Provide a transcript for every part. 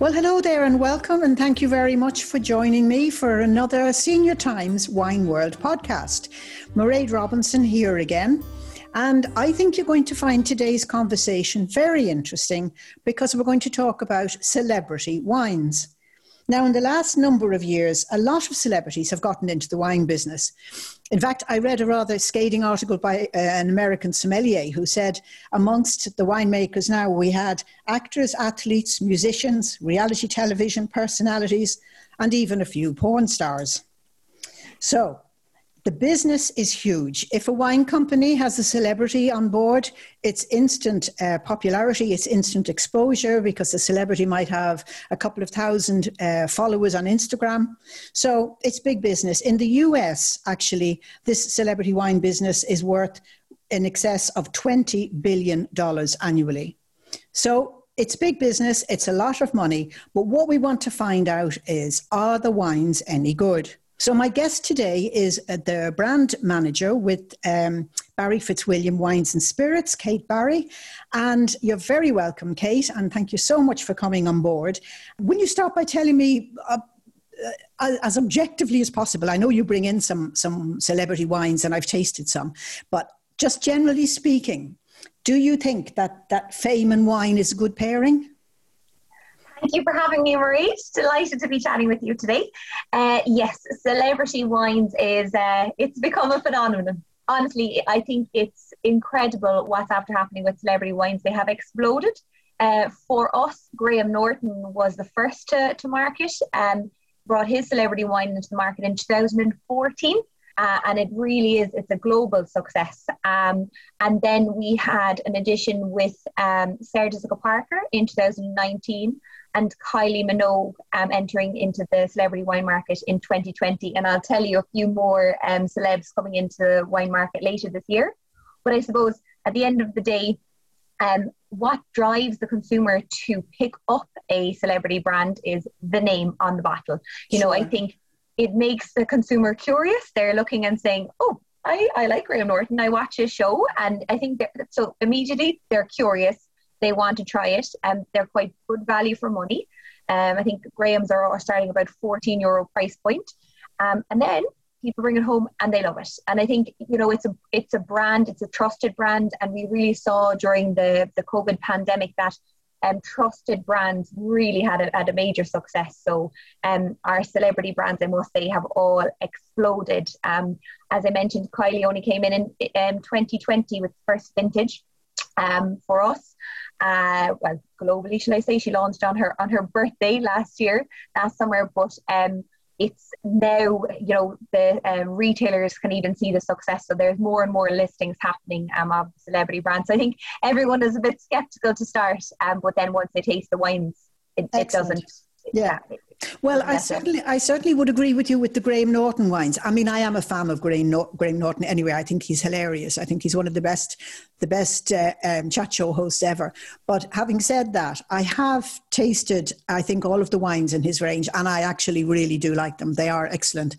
Well, hello there and welcome, and thank you very much for joining me for another Senior Times Wine World podcast. Mairead Robinson here again. And I think you're going to find today's conversation very interesting because we're going to talk about celebrity wines. Now, in the last number of years, a lot of celebrities have gotten into the wine business. In fact, I read a rather scathing article by uh, an American sommelier who said amongst the winemakers now we had actors, athletes, musicians, reality television personalities, and even a few porn stars. So, the business is huge. If a wine company has a celebrity on board, it's instant uh, popularity, it's instant exposure because the celebrity might have a couple of thousand uh, followers on Instagram. So it's big business. In the US, actually, this celebrity wine business is worth in excess of $20 billion annually. So it's big business, it's a lot of money, but what we want to find out is are the wines any good? So, my guest today is uh, the brand manager with um, Barry Fitzwilliam Wines and Spirits, Kate Barry. And you're very welcome, Kate, and thank you so much for coming on board. Will you start by telling me? Uh, uh, as objectively as possible, I know you bring in some some celebrity wines, and I've tasted some, but just generally speaking, do you think that that fame and wine is a good pairing? Thank you for having me, Marie. Delighted to be chatting with you today. Uh, yes, celebrity wines is uh, it's become a phenomenon. Honestly, I think it's incredible what's after happening with celebrity wines. They have exploded. Uh, for us, Graham Norton was the first to, to market and brought his celebrity wine into the market in 2014. Uh, and it really is it's a global success um, and then we had an addition with um, sarah jessica parker in 2019 and Kylie Minogue um, entering into the celebrity wine market in 2020. And I'll tell you a few more um, celebs coming into the wine market later this year. But I suppose at the end of the day, um, what drives the consumer to pick up a celebrity brand is the name on the bottle. You know, I think it makes the consumer curious. They're looking and saying, oh, I, I like Graham Norton. I watch his show. And I think so immediately they're curious they want to try it, and they're quite good value for money. Um, I think Graham's are, are starting about 14 euro price point. Um, and then people bring it home and they love it. And I think, you know, it's a it's a brand, it's a trusted brand. And we really saw during the, the COVID pandemic that um, trusted brands really had a, had a major success. So um, our celebrity brands, I must say, have all exploded. Um, as I mentioned, Kylie only came in in um, 2020 with first vintage um, for us uh, well, globally, shall I say? She launched on her on her birthday last year, last summer. But um, it's now, you know, the um, retailers can even see the success. So there's more and more listings happening um, of celebrity brands. So I think everyone is a bit skeptical to start, um, but then once they taste the wines, it, it doesn't. Yeah. Well, I certainly, I certainly would agree with you with the Graham Norton wines. I mean, I am a fan of Graham, Graham Norton anyway. I think he's hilarious. I think he's one of the best, the best uh, um, chat show hosts ever. But having said that, I have tasted, I think, all of the wines in his range, and I actually really do like them. They are excellent.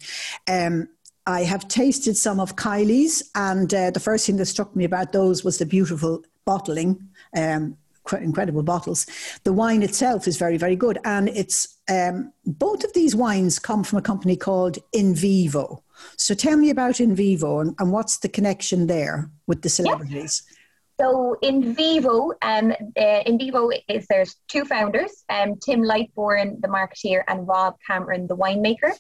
Um, I have tasted some of Kylie's, and uh, the first thing that struck me about those was the beautiful bottling. Um, incredible bottles. The wine itself is very, very good. And it's um, both of these wines come from a company called In Vivo. So tell me about In Vivo and, and what's the connection there with the celebrities? So in Vivo, um, uh, in Vivo is there's two founders, um, Tim Lightbourne, the marketeer, and Rob Cameron, the winemaker.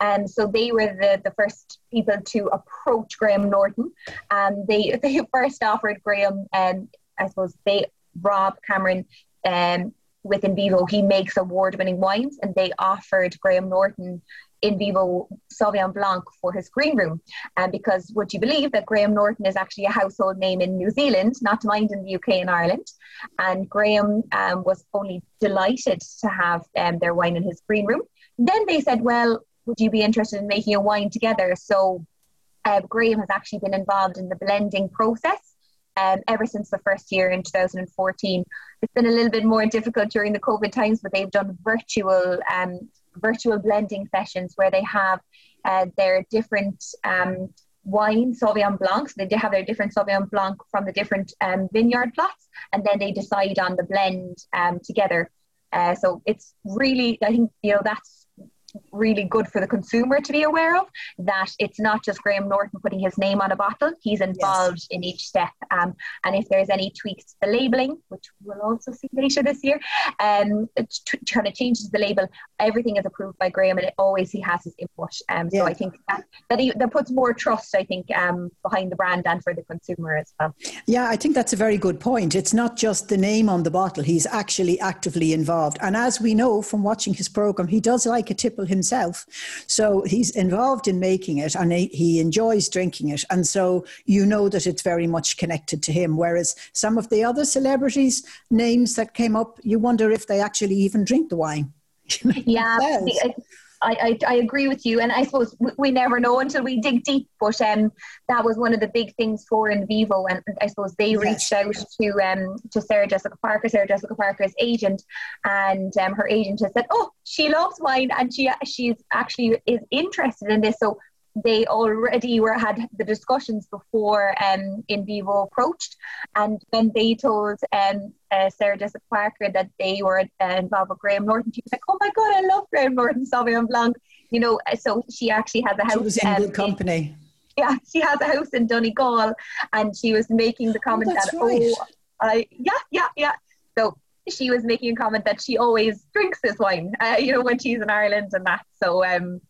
And um, so they were the, the first people to approach Graham Norton. Um, they they first offered Graham, um, I suppose they Rob Cameron um, with In Vivo, he makes award winning wines, and they offered Graham Norton in vivo Sauvignon Blanc for his green room. And um, because would you believe that Graham Norton is actually a household name in New Zealand, not to mind in the UK and Ireland. And Graham um, was only delighted to have um, their wine in his green room. Then they said, well, would you be interested in making a wine together? So uh, Graham has actually been involved in the blending process um, ever since the first year in 2014. It's been a little bit more difficult during the COVID times, but they've done virtual um, virtual blending sessions where they have uh, their different um, wine Sauvignon Blancs. They have their different Sauvignon Blanc from the different um, vineyard plots, and then they decide on the blend um, together. Uh, so it's really, I think, you know, that's really good for the consumer to be aware of that it's not just Graham Norton putting his name on a bottle, he's involved yes. in each step. Um, and if there's any tweaks to the labeling, which we'll also see later this year, um, t- trying to change the label, everything is approved by Graham and it always he has his input. Um, so yeah. I think that, that, he, that puts more trust, I think, um, behind the brand and for the consumer as well. Yeah, I think that's a very good point. It's not just the name on the bottle, he's actually actively involved. And as we know from watching his program, he does like a tipple himself. So he's involved in making it and he, he enjoys drinking it. And so you know that it's very much connected to him. Whereas some of the other celebrities' names that came up, you wonder if they actually even drink the wine. yeah, I, I, I, agree with you, and I suppose we, we, never know until we dig deep. But um, that was one of the big things for Invivo, and I suppose they reached out to um to Sarah Jessica Parker, Sarah Jessica Parker's agent, and um, her agent has said, "Oh, she loves wine, and she she's actually is interested in this." So they already were had the discussions before um, Invivo approached, and then they told um, uh, Sarah Jessica Parker that they were uh, involved with Graham Norton. She was like, "Oh my god, I love Graham Norton Sauvignon Blanc." You know, uh, so she actually has a house. She was in um, good company. yeah, she has a house in Donegal, and she was making the comment oh, that, right. "Oh, I yeah, yeah, yeah." So she was making a comment that she always drinks this wine, uh, you know, when she's in Ireland and that. So um,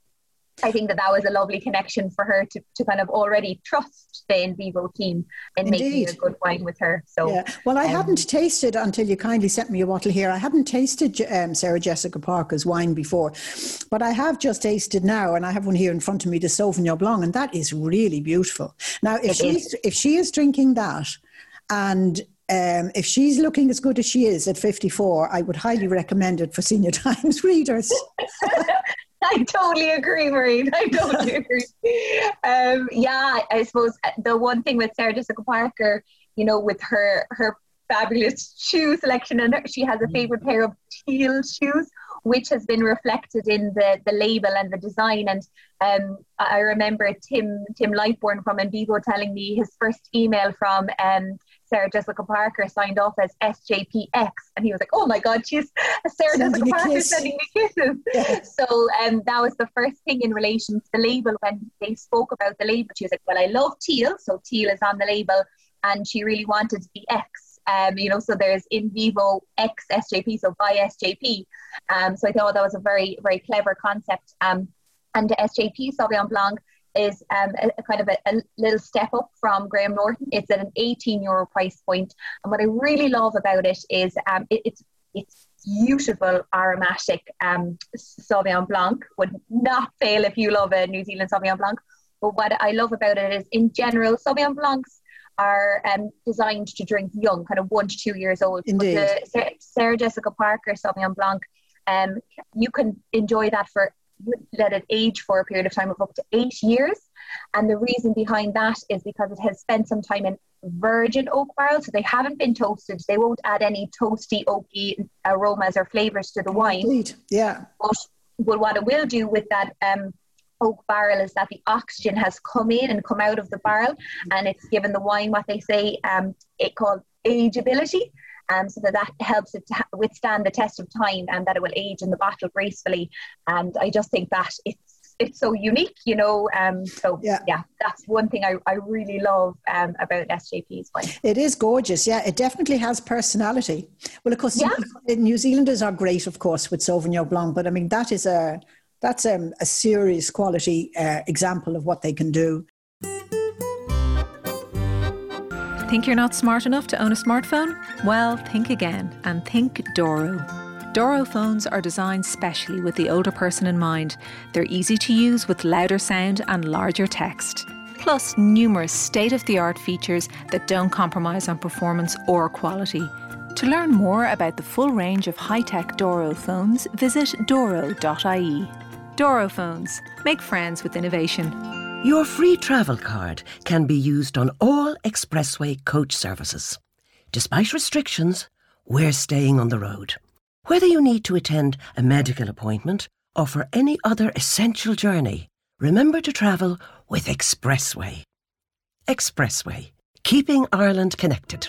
I think that that was a lovely connection for her to, to kind of already trust the Invivo team in Indeed. making a good wine with her. So, yeah. well, I um, hadn't tasted until you kindly sent me a bottle here. I hadn't tasted um, Sarah Jessica Parker's wine before, but I have just tasted now, and I have one here in front of me, the Sauvignon Blanc, and that is really beautiful. Now, if she's if she is drinking that, and um, if she's looking as good as she is at 54, I would highly recommend it for Senior Times readers. I totally agree, Maureen. I totally agree. Um, yeah, I suppose the one thing with Sarah Jessica Parker, you know, with her her fabulous shoe selection, and she has a favorite pair of teal shoes, which has been reflected in the the label and the design. And um, I remember Tim Tim Lightbourne from Invivo telling me his first email from um, Sarah Jessica Parker signed off as SJPX, and he was like, "Oh my God, she's Sarah sending Jessica Parker sending me kisses." Yeah. So um, that was the first thing in relation to the label when they spoke about the label. She was like, "Well, I love teal, so teal is on the label," and she really wanted to be X. Um, you know, so there's in vivo X SJP, so by SJP. Um, so I thought that was a very, very clever concept. Um, and the SJP Sauvignon Blanc is um, a, a, kind of a, a, little step up from Graham Norton. It's at an 18 euro price point. point, and what I really love about it is um, it, it's it's beautiful aromatic um, Sauvignon Blanc. Would not fail if you love a New Zealand Sauvignon Blanc. But what I love about it is, in general, Sauvignon Blancs are um, designed to drink young, kind of one to two years old. Indeed. But the Sarah Jessica Parker Sauvignon Blanc, um, you can enjoy that for let it age for a period of time of up to eight years. And the reason behind that is because it has spent some time in virgin oak barrels, so they haven't been toasted. They won't add any toasty, oaky aromas or flavors to the wine. Indeed. Yeah. But, but what it will do with that um, oak barrel is that the oxygen has come in and come out of the barrel, and it's given the wine what they say um, it called ageability um, so that that helps it to withstand the test of time and that it will age in the bottle gracefully. And I just think that it's it's so unique, you know. Um, so yeah. yeah, that's one thing I, I really love um, about SJP's wine. It is gorgeous. Yeah, it definitely has personality. Well, of course, yeah. New Zealanders are great, of course, with Sauvignon Blanc, but I mean that is a that's a, a serious quality uh, example of what they can do. Think you're not smart enough to own a smartphone? Well, think again and think Doro. Doro phones are designed specially with the older person in mind. They're easy to use with louder sound and larger text. Plus, numerous state of the art features that don't compromise on performance or quality. To learn more about the full range of high tech Doro phones, visit doro.ie. Doro phones. Make friends with innovation. Your free travel card can be used on all expressway coach services. Despite restrictions, we're staying on the road. Whether you need to attend a medical appointment or for any other essential journey, remember to travel with Expressway. Expressway, keeping Ireland connected.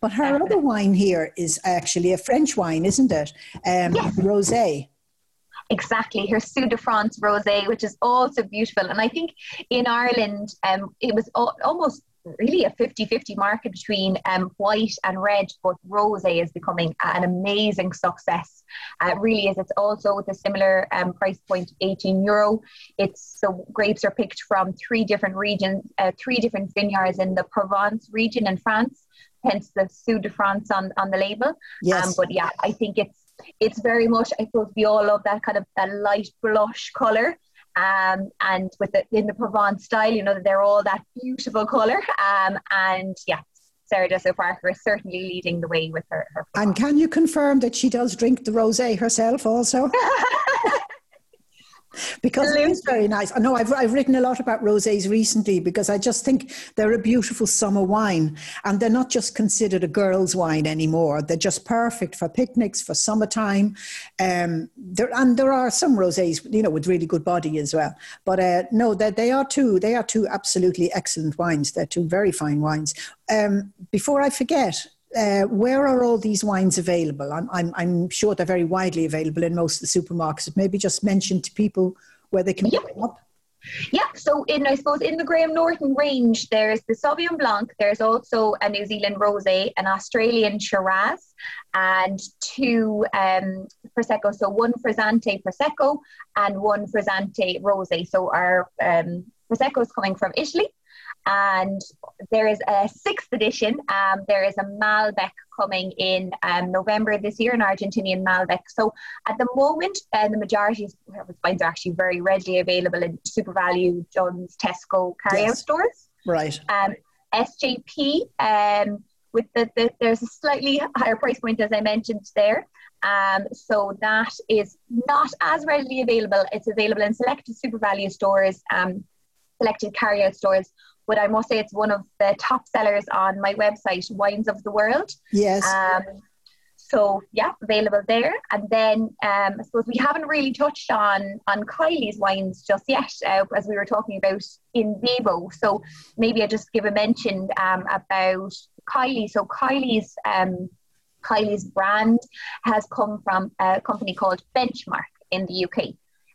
But her other wine here is actually a French wine, isn't it? Um, Yes. Rosé. Exactly, her Sous de France rosé, which is also beautiful. And I think in Ireland, um, it was al- almost really a 50-50 market between um, white and red, but rosé is becoming an amazing success. Uh, really is. It's also with a similar um, price point, 18 euro. It's so grapes are picked from three different regions, uh, three different vineyards in the Provence region in France. Hence the Sous de France on, on the label. Yes. Um, but yeah, I think it's it's very much I suppose we all love that kind of that light blush color. Um, and with the in the Provence style, you know, that they're all that beautiful color. Um, and yeah, Sarah Jessica Parker is certainly leading the way with her. her And can you confirm that she does drink the rosé herself also? because it is very nice. I know I've, I've written a lot about rosés recently because I just think they're a beautiful summer wine and they're not just considered a girl's wine anymore. They're just perfect for picnics, for summertime. Um, there, and there are some rosés, you know, with really good body as well. But uh, no, they, they are two, they are two absolutely excellent wines. They're two very fine wines. Um, before I forget, uh, where are all these wines available? I'm, I'm, I'm sure they're very widely available in most of the supermarkets. But Maybe just mention to people where they can Yep. pick them up. Yeah, so in I suppose in the Graham Norton range, there's the Sauvignon Blanc, there's also a New Zealand Rosé, an Australian Shiraz, and two um, Prosecco. So one Frizzante Prosecco and one Frizzante Rosé. So our um, Prosecco is coming from Italy. And there is a sixth edition. Um, there is a Malbec coming in um, November this year, an Argentinian Malbec. So at the moment, uh, the majority of wines are actually very readily available in Super Value, Dunnes, Tesco, carryout Yes. stores. Right. Um, SJP, um, with the, the there's a slightly higher price point as I mentioned there. Um, so that is not as readily available. It's available in selected SuperValu stores, um, selected carryout stores. But I must say it's one of the top sellers on my website, Wines of the World. Yes. Um, so yeah, available there. And then um, I suppose we haven't really touched on on Kylie's wines just yet, uh, as we were talking about in vivo. So maybe I just give a mention um, about Kylie. So Kylie's um, Kylie's brand has come from a company called Benchmark in the UK.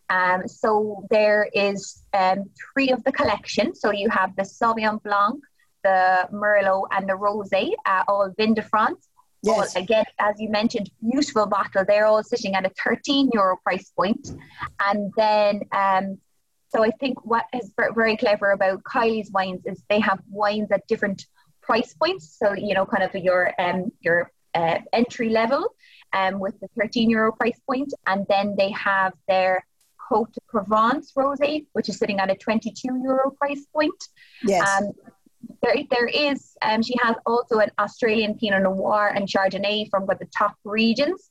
Um, so there is um, three of the collection. So you have the Sauvignon Blanc, the Merlot, and the Rosé, uh, all Vin de France. All, yes. again, as you mentioned, beautiful bottle. They're all sitting at a 13 euro price point. And then, um, so I think what is very clever about Kylie's wines is they have wines at different price points. So, you know, kind of your, um, your uh, entry level um, with the 13 euro price point. And then they have their Cote de Provence rosé, which is sitting at a 22 euro price point. Yes. Um, there, there is, um, she has also an Australian Pinot Noir and Chardonnay from the top regions,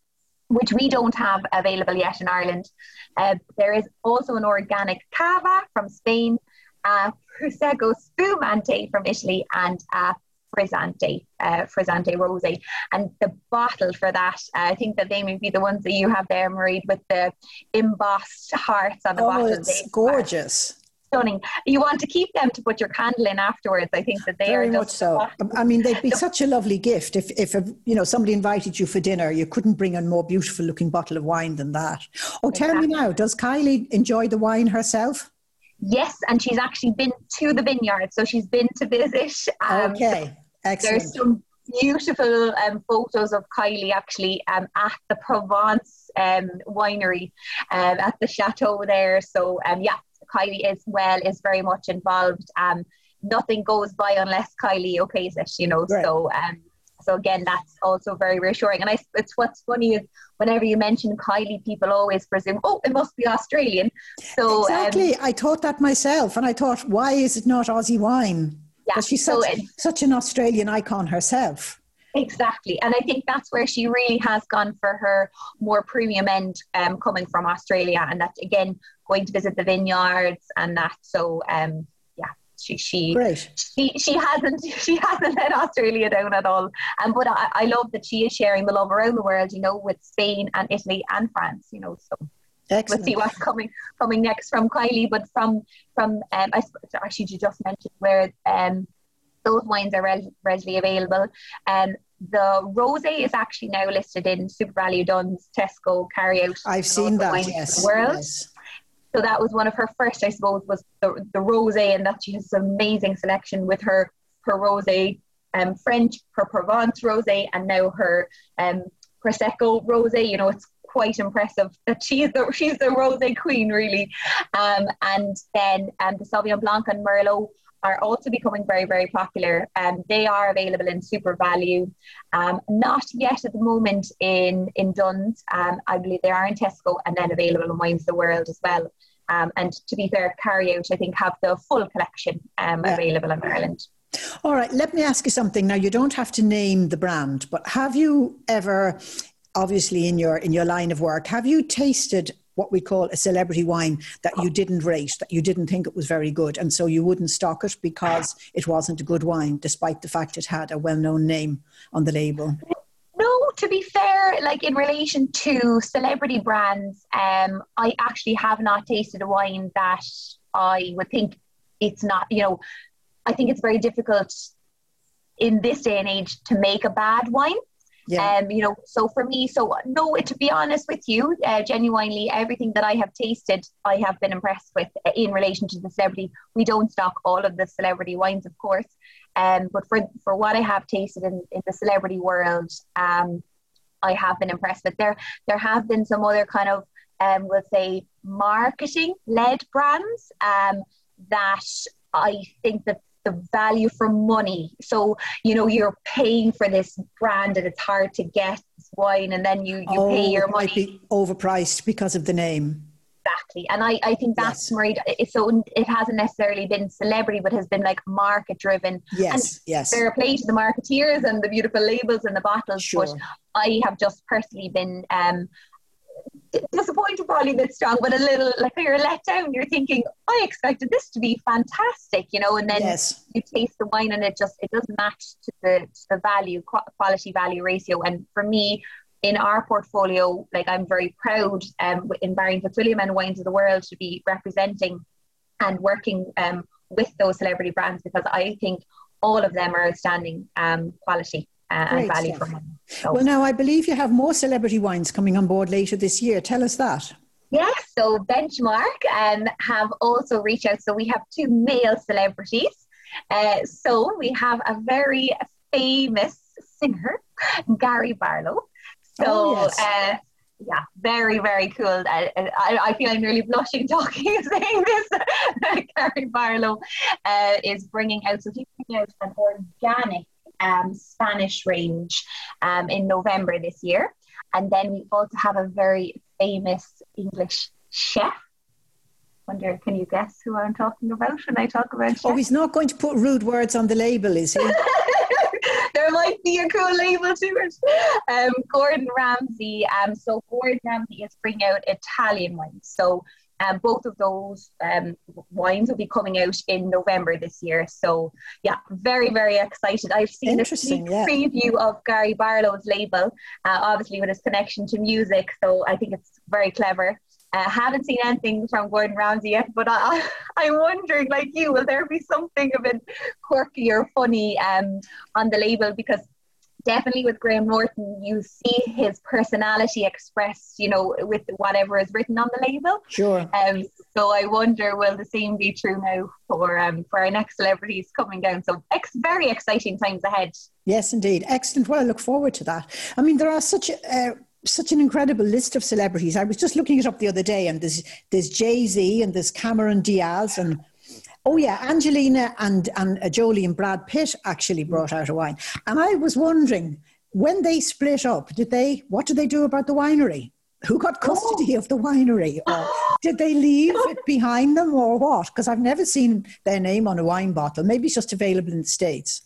which we don't have available yet in Ireland. Uh, there is also an organic Cava from Spain, uh, Prosecco Spumante from Italy, and uh, Frizzante, uh, Frizzante Rosé. And the bottle for that, uh, I think that they may be the ones that you have there, Marie, with the embossed hearts on the oh, bottle. it's They gorgeous. Stunning. You want to keep them to put your candle in afterwards. I think that they Very are much so. I mean, they'd be such a lovely gift if, if a, you know somebody invited you for dinner. You couldn't bring a more beautiful looking bottle of wine than that. Oh, tell me now, does Kylie enjoy the wine herself? Yes, and she's actually been to the vineyard, so she's been to visit. Um, okay, excellent. There's some beautiful um, photos of Kylie actually um, at the Provence um, winery um, at the chateau there. So um, yeah, Kylie is well is very much involved. Um, nothing goes by unless Kylie okays it, you know. Right. So um, so again, that's also very reassuring. And I, it's what's funny is whenever you mention Kylie, people always presume, oh, it must be Australian. So um, Exactly. I thought that myself, and I thought, why is it not Aussie wine? Yeah, But she's so such, it- such an Australian icon herself. Exactly. And I think that's where she really has gone for her more premium end um, coming from Australia. And that, again, going to visit the vineyards and that. So, um, yeah, she she, Great. she she hasn't she hasn't let Australia down at all. Um, but I, I love that she is sharing the love around the world, you know, with Spain and Italy and France, you know. So Excellent. We'll see what's coming coming next from Kylie. But from from um, I actually you just mentioned where um those wines are readily available. Um, the rosé is actually now listed in SuperValu Dunnes, Tesco, Carryout. I've seen that. Yes, world. yes. So that was one of her first, I suppose, was the, the rosé, and that she has an amazing selection with her her rosé, um, French, her Provence rosé, and now her um, prosecco rosé. You know, it's quite impressive that she's the she's the rosé queen, really. Um, and then um, the Sauvignon Blanc and Merlot are also becoming very, very popular. Um, they are available in SuperValu. Um, not yet at the moment in, in Dunnes. Um, I believe they are in Tesco and then available in Wines of the World as well. Um, and to be fair, Carryout, I think, have the full collection um, yeah. available in Ireland. All right, let me ask you something. Now, you don't have to name the brand, but have you ever, obviously in your in your line of work, have you tasted what we call a celebrity wine that you didn't rate, that you didn't think it was very good, and so you wouldn't stock it because it wasn't a good wine, despite the fact it had a well known name on the label? No, to be fair, like in relation to celebrity brands, um, I actually have not tasted a wine that I would think it's not, you know, I think it's very difficult in this day and age to make a bad wine. Yeah. Um, you know, so for me, so no, to be honest with you, uh, genuinely, everything that I have tasted, I have been impressed with uh, in relation to the celebrity. We don't stock all of the celebrity wines, of course, um, but for for what I have tasted in, in the celebrity world, um, I have been impressed with. There, there have been some other kind of, um, we'll say, marketing led brands, um, that I think that the value for money. So, you know, you're paying for this brand and it's hard to get this wine and then you, you oh, pay your money. Be overpriced because of the name. Exactly. And I, I think that's yes. so it hasn't necessarily been celebrity, but has been like market driven. Yes. And yes. Fair play to the marketeers and the beautiful labels and the bottles. Sure. But I have just personally been um, disappointed probably a bit strong, but a little like you're let down. You're thinking, I expected this to be fantastic, you know, and then yes. you taste the wine and it just it doesn't match to the to the value quality value ratio. And for me, in our portfolio, like I'm very proud um, in Barry Fitzwilliam and Wines of the World to be representing and working um, with those celebrity brands because I think all of them are outstanding um, quality uh, and value for money. So. Well, now I believe you have more celebrity wines coming on board later this year. Tell us that. Yes, so Benchmark um, have also reached out. So we have two male celebrities. Uh, so we have a very famous singer, Gary Barlow. So, oh, yes. uh, yeah, very, very cool. I, I, I, feel I'm really blushing talking saying this. Gary Barlow uh, is bringing out, so he's bringing out an organic um, Spanish range um, in November this year. And then we also have a very famous English chef. Wonder, can you guess who I'm talking about when I talk about chef? Oh, he's not going to put rude words on the label, is he? there might be a cool label to it. Um, Gordon Ramsay. Um, so Gordon Ramsay is bringing out Italian wines. So um, both of those um, wines will be coming out in November this year. So, yeah, very, very excited. I've seen a sneak yeah. preview of Gary Barlow's label, uh, obviously with his connection to music. So, I think it's very clever. I uh, haven't seen anything from Gordon Ramsay yet, but I, I'm wondering, like you, will there be something a bit quirky or funny um, on the label? Because definitely with Graham Norton, you see his personality expressed, you know, with whatever is written on the label. Sure. Um, so I wonder, will the same be true now for um, for our next celebrities coming down? So ex- very exciting times ahead. Yes, indeed. Excellent. Well, I look forward to that. I mean, there are such. Uh, such an incredible list of celebrities. I was just looking it up the other day, and there's there's Jay Z and there's Cameron Diaz and Oh yeah, Angelina and and uh, Jolie and Brad Pitt actually brought out a wine, and I was wondering when they split up, did they? What did they do about the winery? Who got custody oh. of the winery, or did they leave it behind them, or what? Because I've never seen their name on a wine bottle. Maybe it's just available in the states.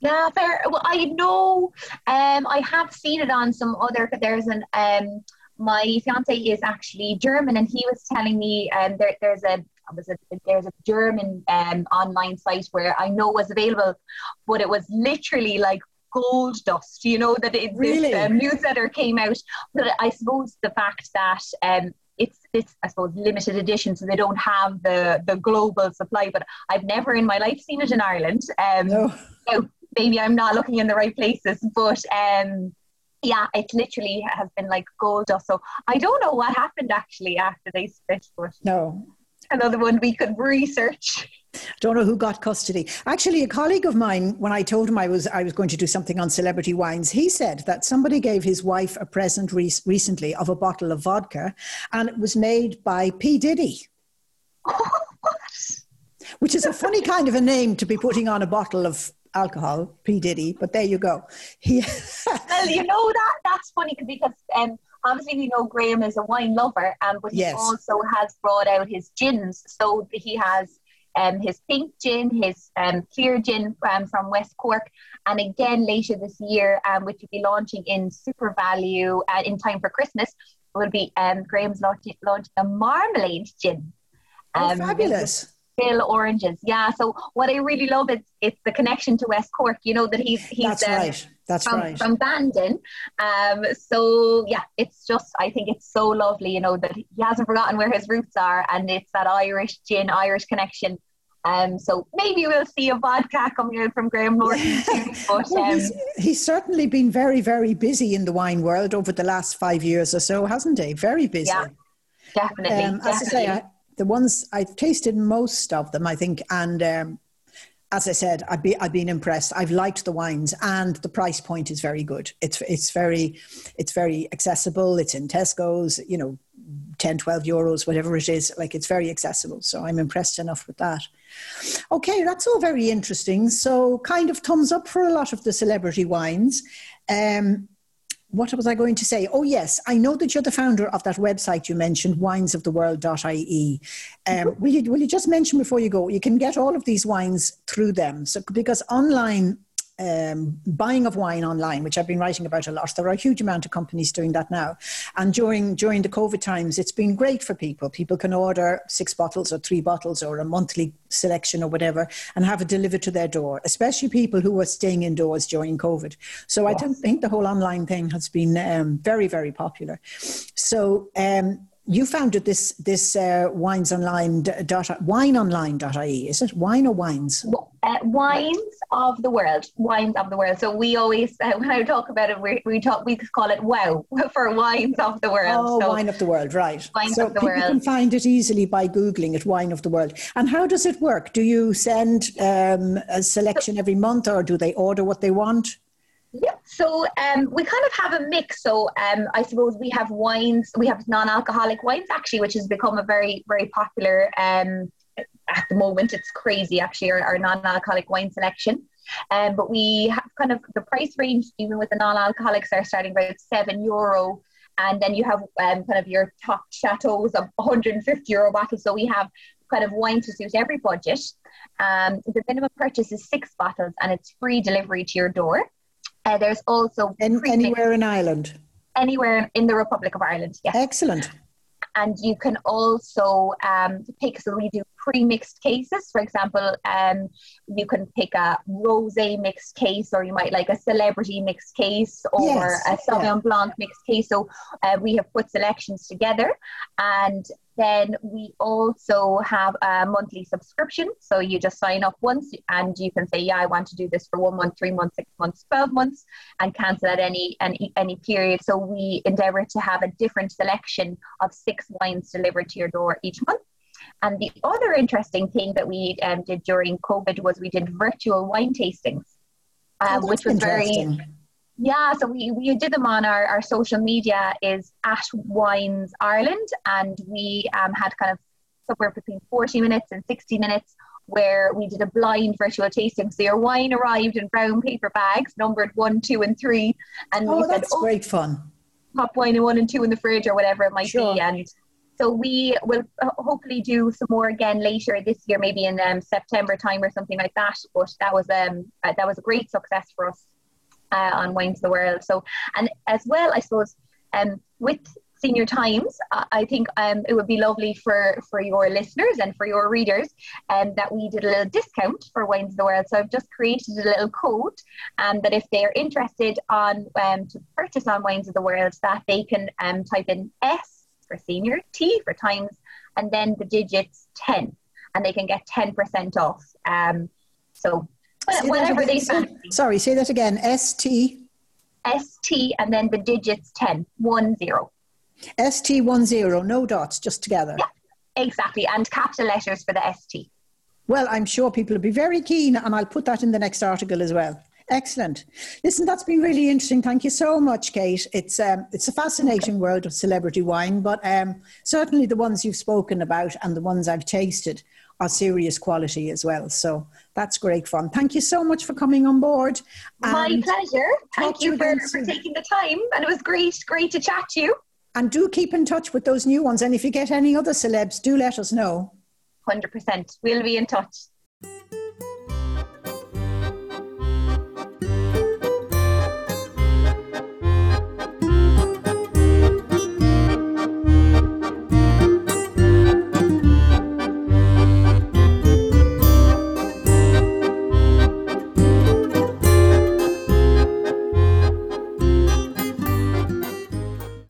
Yeah, fair. Well, I know. Um, I have seen it on some other. But there's an um, my fiance is actually German, and he was telling me um, there, there's a was a, there's a German um, online site where I know was available, but it was literally like gold dust. You know that it, really? this um, newsletter came out. But I suppose the fact that um, it's it's I suppose limited edition, so they don't have the the global supply. But I've never in my life seen it in Ireland. Um, no. So maybe I'm not looking in the right places, but um, yeah, it literally has been like gold dust. So I don't know what happened actually after they split, but no, another one we could research. Don't know who got custody. Actually, a colleague of mine, when I told him I was I was going to do something on celebrity wines, he said that somebody gave his wife a present re- recently of a bottle of vodka, and it was made by P Diddy. Which is a funny kind of a name to be putting on a bottle of alcohol, P Diddy. But there you go. He well, you know that that's funny because um, obviously we know Graham is a wine lover, um, but he Yes. also has brought out his gins. So he has um, his pink gin, his um, clear gin um, from West Cork, and again later this year, um, which will be launching in SuperValu uh, in time for Christmas, will be um, Graham's launching, launching a marmalade gin. oh, Um, fabulous. Still oranges, yeah. So what I really love is it's the connection to West Cork. You know that he's he's That's um, right. That's from, right. from Bandon. Um, so yeah, it's just I think it's so lovely, you know, that he hasn't forgotten where his roots are, and it's that Irish gin, Irish connection. Um, so maybe we'll see a vodka coming out from Graham Norton too. But Well, um, he's, he's certainly been very, very busy in the wine world over the last five years or so, hasn't he? Very busy. Yeah, definitely, Um, as I say, I, the ones I've tasted most of them, I think, and um, as I said, I've, be, I've been impressed. I've liked the wines, and the price point is very good. It's it's very it's very accessible. It's in Tesco's, you know, 10, 12 euros, whatever it is. Like it's very accessible. So I'm impressed enough with that. Okay, that's all very interesting. So kind of thumbs up for a lot of the celebrity wines. Um, what was I going to say? Oh, yes, I know that you're the founder of that website you mentioned, winesoftheworld.ie. Um, will, you, will you just mention before you go, you can get all of these wines through them. So, because online, um, buying of wine online, which I've been writing about a lot, there are a huge amount of companies doing that now. And during, during the COVID times, it's been great for people. People can order six bottles or three bottles or a monthly selection or whatever and have it delivered to their door, especially people who were staying indoors during COVID. So I don't think the whole online thing has been um, very, very popular. So um, you founded this this uh, wines online dot wineonline.ie, is it wine or wines? uh, wines of the world, wines of the world. So we always, uh, when I talk about it, we, we talk, we call it WOW for wines of the world. Oh, so wine of the world, right? Wines so of the people world. can find it easily by googling it, wine of the world. And how does it work? Do you send um, a selection every month, or do they order what they want? Yeah, so um, we kind of have a mix. So um, I suppose we have wines, we have non-alcoholic wines actually, which has become a very, very popular. Um, at the moment, it's crazy actually our, our non-alcoholic wine selection. Um, but we have kind of the price range, even with the non-alcoholics, are starting about seven euro, and then you have um, kind of your top chateaus of 150 euro bottles. So we have kind of wine to suit every budget. Um, the minimum purchase is six bottles, and it's free delivery to your door. Uh, there's also An- anywhere in Ireland? anywhere in the Republic of Ireland. Yes, Excellent. and you can also um, pick. So we do pre-mixed cases. For example, um, you can pick a rosé mixed case, or you might like a celebrity mixed case, or Yes, a Sauvignon Blanc mixed case. So uh, we have put selections together, and then we also have a monthly subscription. So you just sign up once, and you can say, "Yeah, I want to do this for one month, three months, six months, twelve months," and cancel at any any any period. So we endeavour to have a different selection of six wines delivered to your door each month. And the other interesting thing that we um, did during COVID was we did virtual wine tastings, Oh, um, that's which was very yeah, so we, we did them on our, our social media is at Wines Ireland and we um, had kind of somewhere between 40 minutes and 60 minutes where we did a blind virtual tasting. So your wine arrived in brown paper bags numbered one, two and three. And we Oh, said, oh, great fun. pop wine in one and two in the fridge or whatever it might Sure. be. And So we will hopefully do some more again later this year, maybe in um, September time or something like that. But that was um uh, that was a great success for us uh, on Wines of the World. So and as well, I suppose um with Senior Times, I think um, it would be lovely for, for your listeners and for your readers um, that we did a little discount for Wines of the World. So I've just created a little code um, that if they're interested on um, to purchase on Wines of the World, that they can um, type in S for senior, T for times, and then the digits 10, and they can get 10% off. Um, so whatever they fancy. Sorry, say that again. S T. S T and then the digits 10, 1 0. ST10, no dots, just together. Yeah, exactly. And capital letters for the ST. Well, I'm sure people will be very keen, and I'll put that in the next article as well. Excellent. Listen, that's been really interesting. Thank you so much, Kate. It's um, it's a fascinating world of celebrity wine, but um, certainly the ones you've spoken about and the ones I've tasted are serious quality as well. So that's great fun. Thank you so much for coming on board. My pleasure. Thank you, for, for taking the time, and it was great, great to chat to you. And do keep in touch with those new ones. And if you get any other celebs, do let us know. 100%. We'll be in touch.